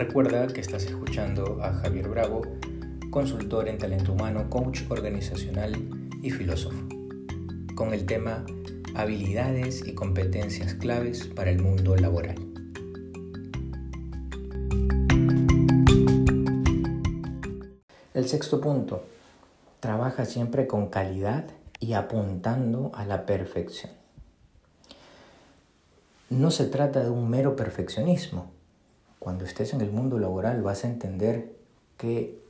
Recuerda que estás escuchando a Javier Bravo, consultor en talento humano, coach organizacional y filósofo, con el tema habilidades y competencias claves para el mundo laboral. El sexto punto, trabaja siempre con calidad y apuntando a la perfección. No se trata de un mero perfeccionismo. Cuando estés en el mundo laboral vas a entender que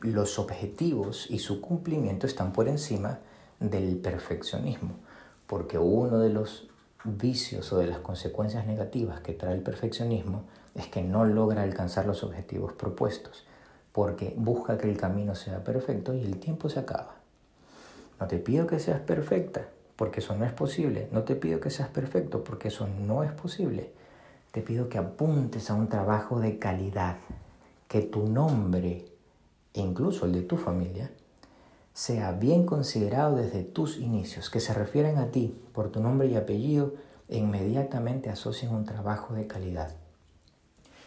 los objetivos y su cumplimiento están por encima del perfeccionismo, porque uno de los vicios o de las consecuencias negativas que trae el perfeccionismo es que no logra alcanzar los objetivos propuestos, porque busca que el camino sea perfecto y el tiempo se acaba. No te pido que seas perfecta, porque eso no es posible. No te pido que seas perfecto, porque eso no es posible. Te pido que apuntes a un trabajo de calidad, que tu nombre, incluso el de tu familia, sea bien considerado desde tus inicios, que se refieran a ti por tu nombre y apellido e inmediatamente asocien un trabajo de calidad.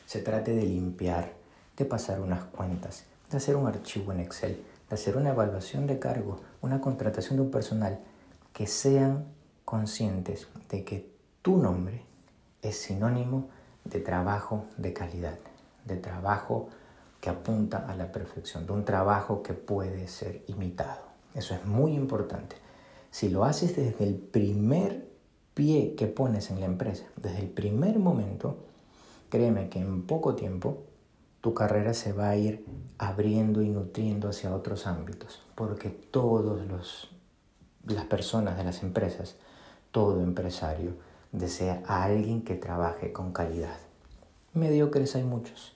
Se trate de limpiar, de pasar unas cuentas, de hacer un archivo en Excel, hacer una evaluación de cargo, una contratación de un personal, que sean conscientes de que tu nombre es sinónimo de trabajo de calidad, de trabajo que apunta a la perfección, de un trabajo que puede ser imitado. Eso es muy importante. Si lo haces desde el primer pie que pones en la empresa, desde el primer momento, créeme que en poco tiempo tu carrera se va a ir abriendo y nutriendo hacia otros ámbitos, porque todos los las personas de las empresas, todo empresario desea a alguien que trabaje con calidad. Mediocres hay muchos,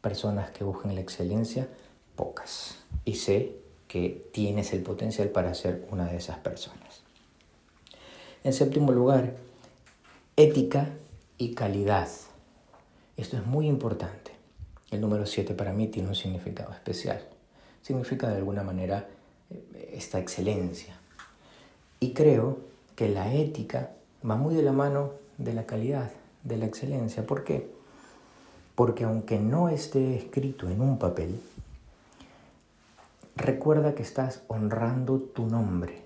personas que buscan la excelencia, pocas. Y sé que tienes el potencial para ser una de esas personas. En séptimo lugar, ética y calidad. Esto es muy importante. El número 7 para mí tiene un significado especial. Significa de alguna manera eh, esta excelencia. Y creo que la ética va muy de la mano de la calidad, de la excelencia. ¿Por qué? Porque aunque no esté escrito en un papel, recuerda que estás honrando tu nombre.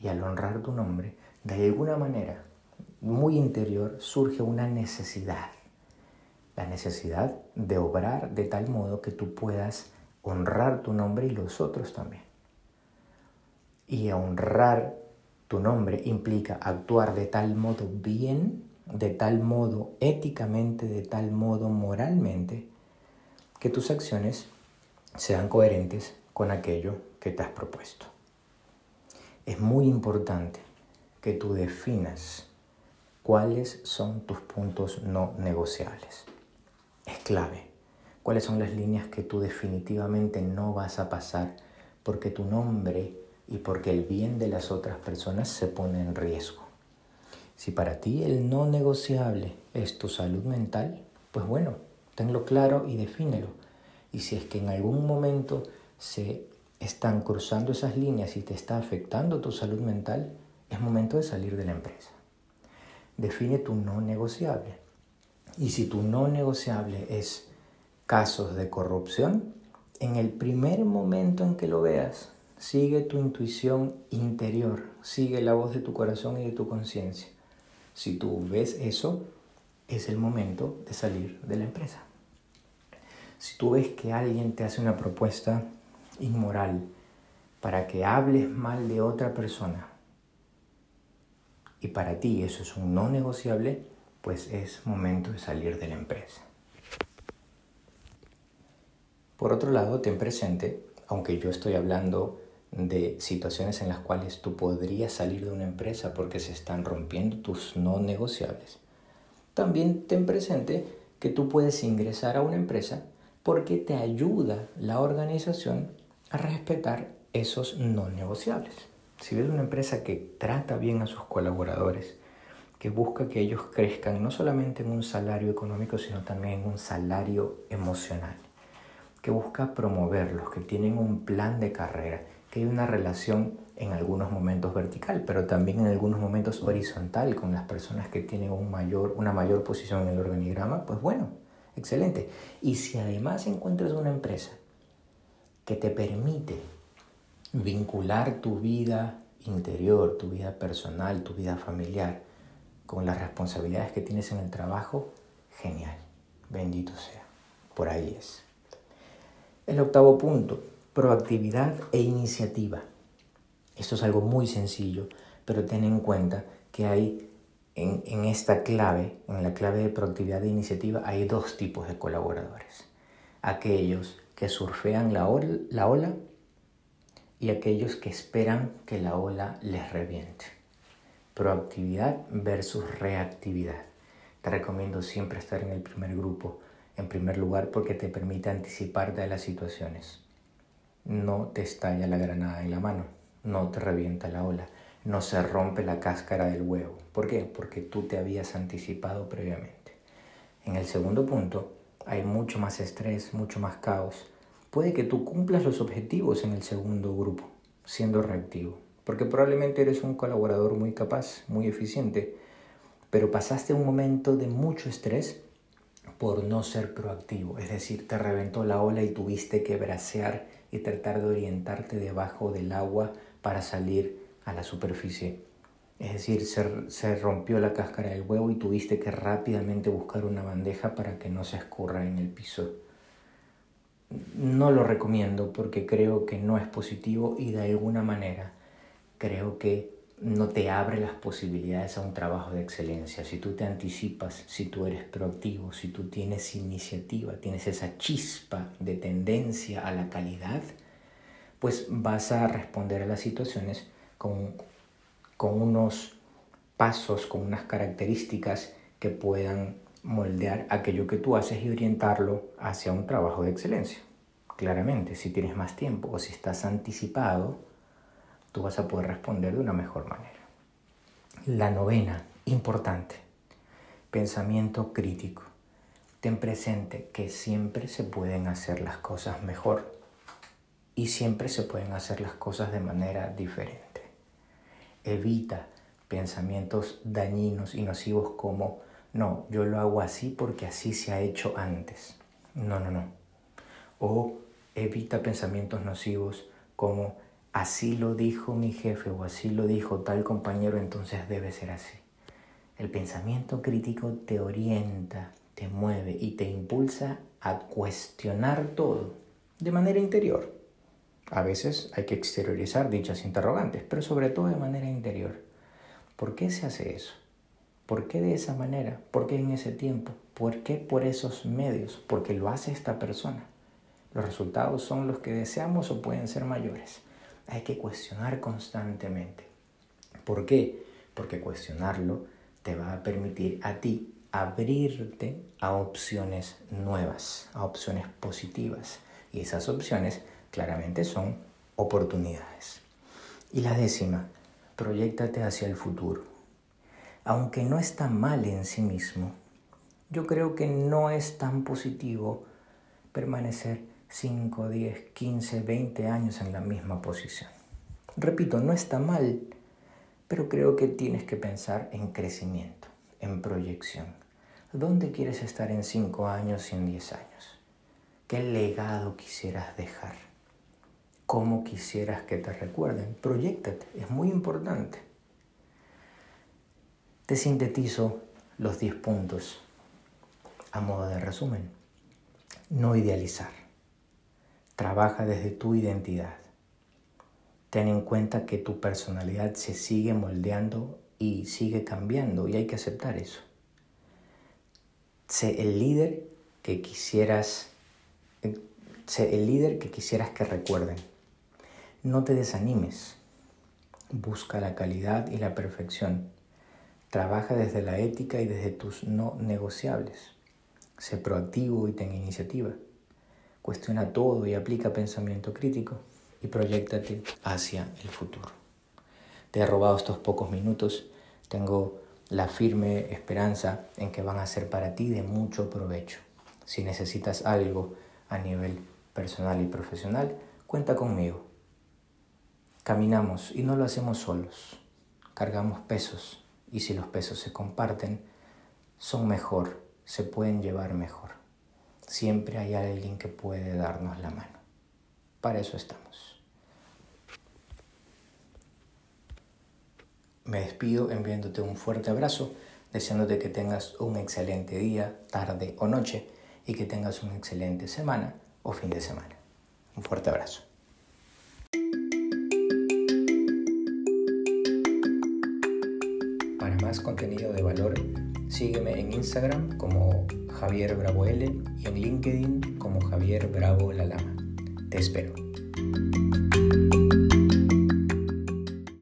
Y al honrar tu nombre, de alguna manera, muy interior, surge una necesidad la necesidad de obrar de tal modo que tú puedas honrar tu nombre y los otros también. Y honrar tu nombre implica actuar de tal modo bien, de tal modo éticamente, de tal modo moralmente, que tus acciones sean coherentes con aquello que te has propuesto. Es muy importante que tú definas cuáles son tus puntos no negociables es clave. ¿Cuáles son las líneas que tú definitivamente no vas a pasar porque tu nombre y porque el bien de las otras personas se pone en riesgo? Si para ti el no negociable es tu salud mental, pues bueno, tenlo claro y defínelo. Y si es que en algún momento se están cruzando esas líneas y te está afectando tu salud mental, es momento de salir de la empresa. Define tu no negociable. Y si tu no negociable es casos de corrupción, en el primer momento en que lo veas, sigue tu intuición interior, sigue la voz de tu corazón y de tu conciencia. Si tú ves eso, es el momento de salir de la empresa. Si tú ves que alguien te hace una propuesta inmoral para que hables mal de otra persona y para ti eso es un no negociable, pues es momento de salir de la empresa. Por otro lado, ten presente, aunque yo estoy hablando de situaciones en las cuales tú podrías salir de una empresa porque se están rompiendo tus no negociables, también ten presente que tú puedes ingresar a una empresa porque te ayuda la organización a respetar esos no negociables. Si ves una empresa que trata bien a sus colaboradores, que busca que ellos crezcan no solamente en un salario económico, sino también en un salario emocional, que busca promoverlos, que tienen un plan de carrera, hay una relación en algunos momentos vertical, pero también en algunos momentos horizontal con las personas que tienen un mayor, una mayor posición en el organigrama, pues bueno, excelente. Y si además encuentras una empresa que te permite vincular tu vida interior, tu vida personal, tu vida familiar, con las responsabilidades que tienes en el trabajo, genial, bendito sea, por ahí es. El octavo punto, proactividad e iniciativa. Esto es algo muy sencillo, pero ten en cuenta que hay en, esta clave, en la clave de proactividad e iniciativa, hay dos tipos de colaboradores. Aquellos que surfean la la ola y aquellos que esperan que la ola les reviente. Proactividad versus reactividad. Te recomiendo siempre estar en el primer grupo, en primer lugar porque te permite anticiparte de las situaciones. No te estalla la granada en la mano, no te revienta la ola, no se rompe la cáscara del huevo. ¿Por qué? Porque tú te habías anticipado previamente. En el segundo punto hay mucho más estrés, mucho más caos, puede que tú cumplas los objetivos en el segundo grupo, siendo reactivo, porque probablemente eres un colaborador muy capaz, muy eficiente, pero pasaste un momento de mucho estrés por no ser proactivo, es decir, te reventó la ola y tuviste que bracear tratar de orientarte debajo del agua para salir a la superficie. Es decir, se, rompió la cáscara del huevo y tuviste que rápidamente buscar una bandeja para que no se escurra en el piso no lo recomiendo porque creo que no es positivo y de alguna manera creo que no te abre las posibilidades a un trabajo de excelencia. Si tú te anticipas, si tú eres proactivo, si tú tienes iniciativa, tienes esa chispa de tendencia a la calidad, pues vas a responder a las situaciones con, con unos pasos, con unas características que puedan moldear aquello que tú haces y orientarlo hacia un trabajo de excelencia. Claramente, si tienes más tiempo o si estás anticipado, tú vas a poder responder de una mejor manera. La novena, importante, pensamiento crítico. Ten presente que siempre se pueden hacer las cosas mejor y siempre se pueden hacer las cosas de manera diferente. Evita pensamientos dañinos y nocivos como no, yo lo hago así porque así se ha hecho antes. No, no, no. O evita pensamientos nocivos como así lo dijo mi jefe o así lo dijo tal compañero, entonces debe ser así. El pensamiento crítico te orienta, te mueve y te impulsa a cuestionar todo de manera interior. A veces hay que exteriorizar dichas interrogantes, pero sobre todo de manera interior. ¿Por qué se hace eso? ¿Por qué de esa manera? ¿Por qué en ese tiempo? ¿Por qué por esos medios? Porque lo hace esta persona. Los resultados son los que deseamos o pueden ser mayores. Hay que cuestionar constantemente. ¿Por qué? Porque cuestionarlo te va a permitir a ti abrirte a opciones nuevas, a opciones positivas. Y esas opciones claramente son oportunidades. Y la décima, proyectate hacia el futuro aunque no está mal en sí mismo, yo creo que no es tan positivo permanecer 5, 10, 15, 20 años en la misma posición. Repito, no está mal, pero creo que tienes que pensar en crecimiento, en proyección. ¿Dónde quieres estar en 5 años y en 10 años? ¿Qué legado quisieras dejar? ¿Cómo quisieras que te recuerden? Proyectate, es muy importante. Te sintetizo los 10 puntos a modo de resumen. No idealizar. Trabaja desde tu identidad. Ten en cuenta que tu personalidad se sigue moldeando y sigue cambiando y hay que aceptar eso. Sé el líder que quisieras sé el líder que quisieras que recuerden. No te desanimes. Busca la calidad y la perfección Trabaja desde la ética y desde tus no negociables. Sé proactivo y ten iniciativa. Cuestiona todo y aplica pensamiento crítico y proyectate hacia el futuro. Te he robado estos pocos minutos. Tengo la firme esperanza en que van a ser para ti de mucho provecho. Si necesitas algo a nivel personal y profesional, cuenta conmigo. Caminamos y no lo hacemos solos. Cargamos pesos y si los pesos se comparten, son mejor, se pueden llevar mejor. Siempre hay alguien que puede darnos la mano. Para eso estamos. Me despido enviándote un fuerte abrazo, deseándote que tengas un excelente día, tarde o noche y que tengas una excelente semana o fin de semana. Un fuerte abrazo. Para más contenido de valor, sígueme en Instagram como Javier Bravo L y en LinkedIn como Javier Bravo La Lama. Te espero.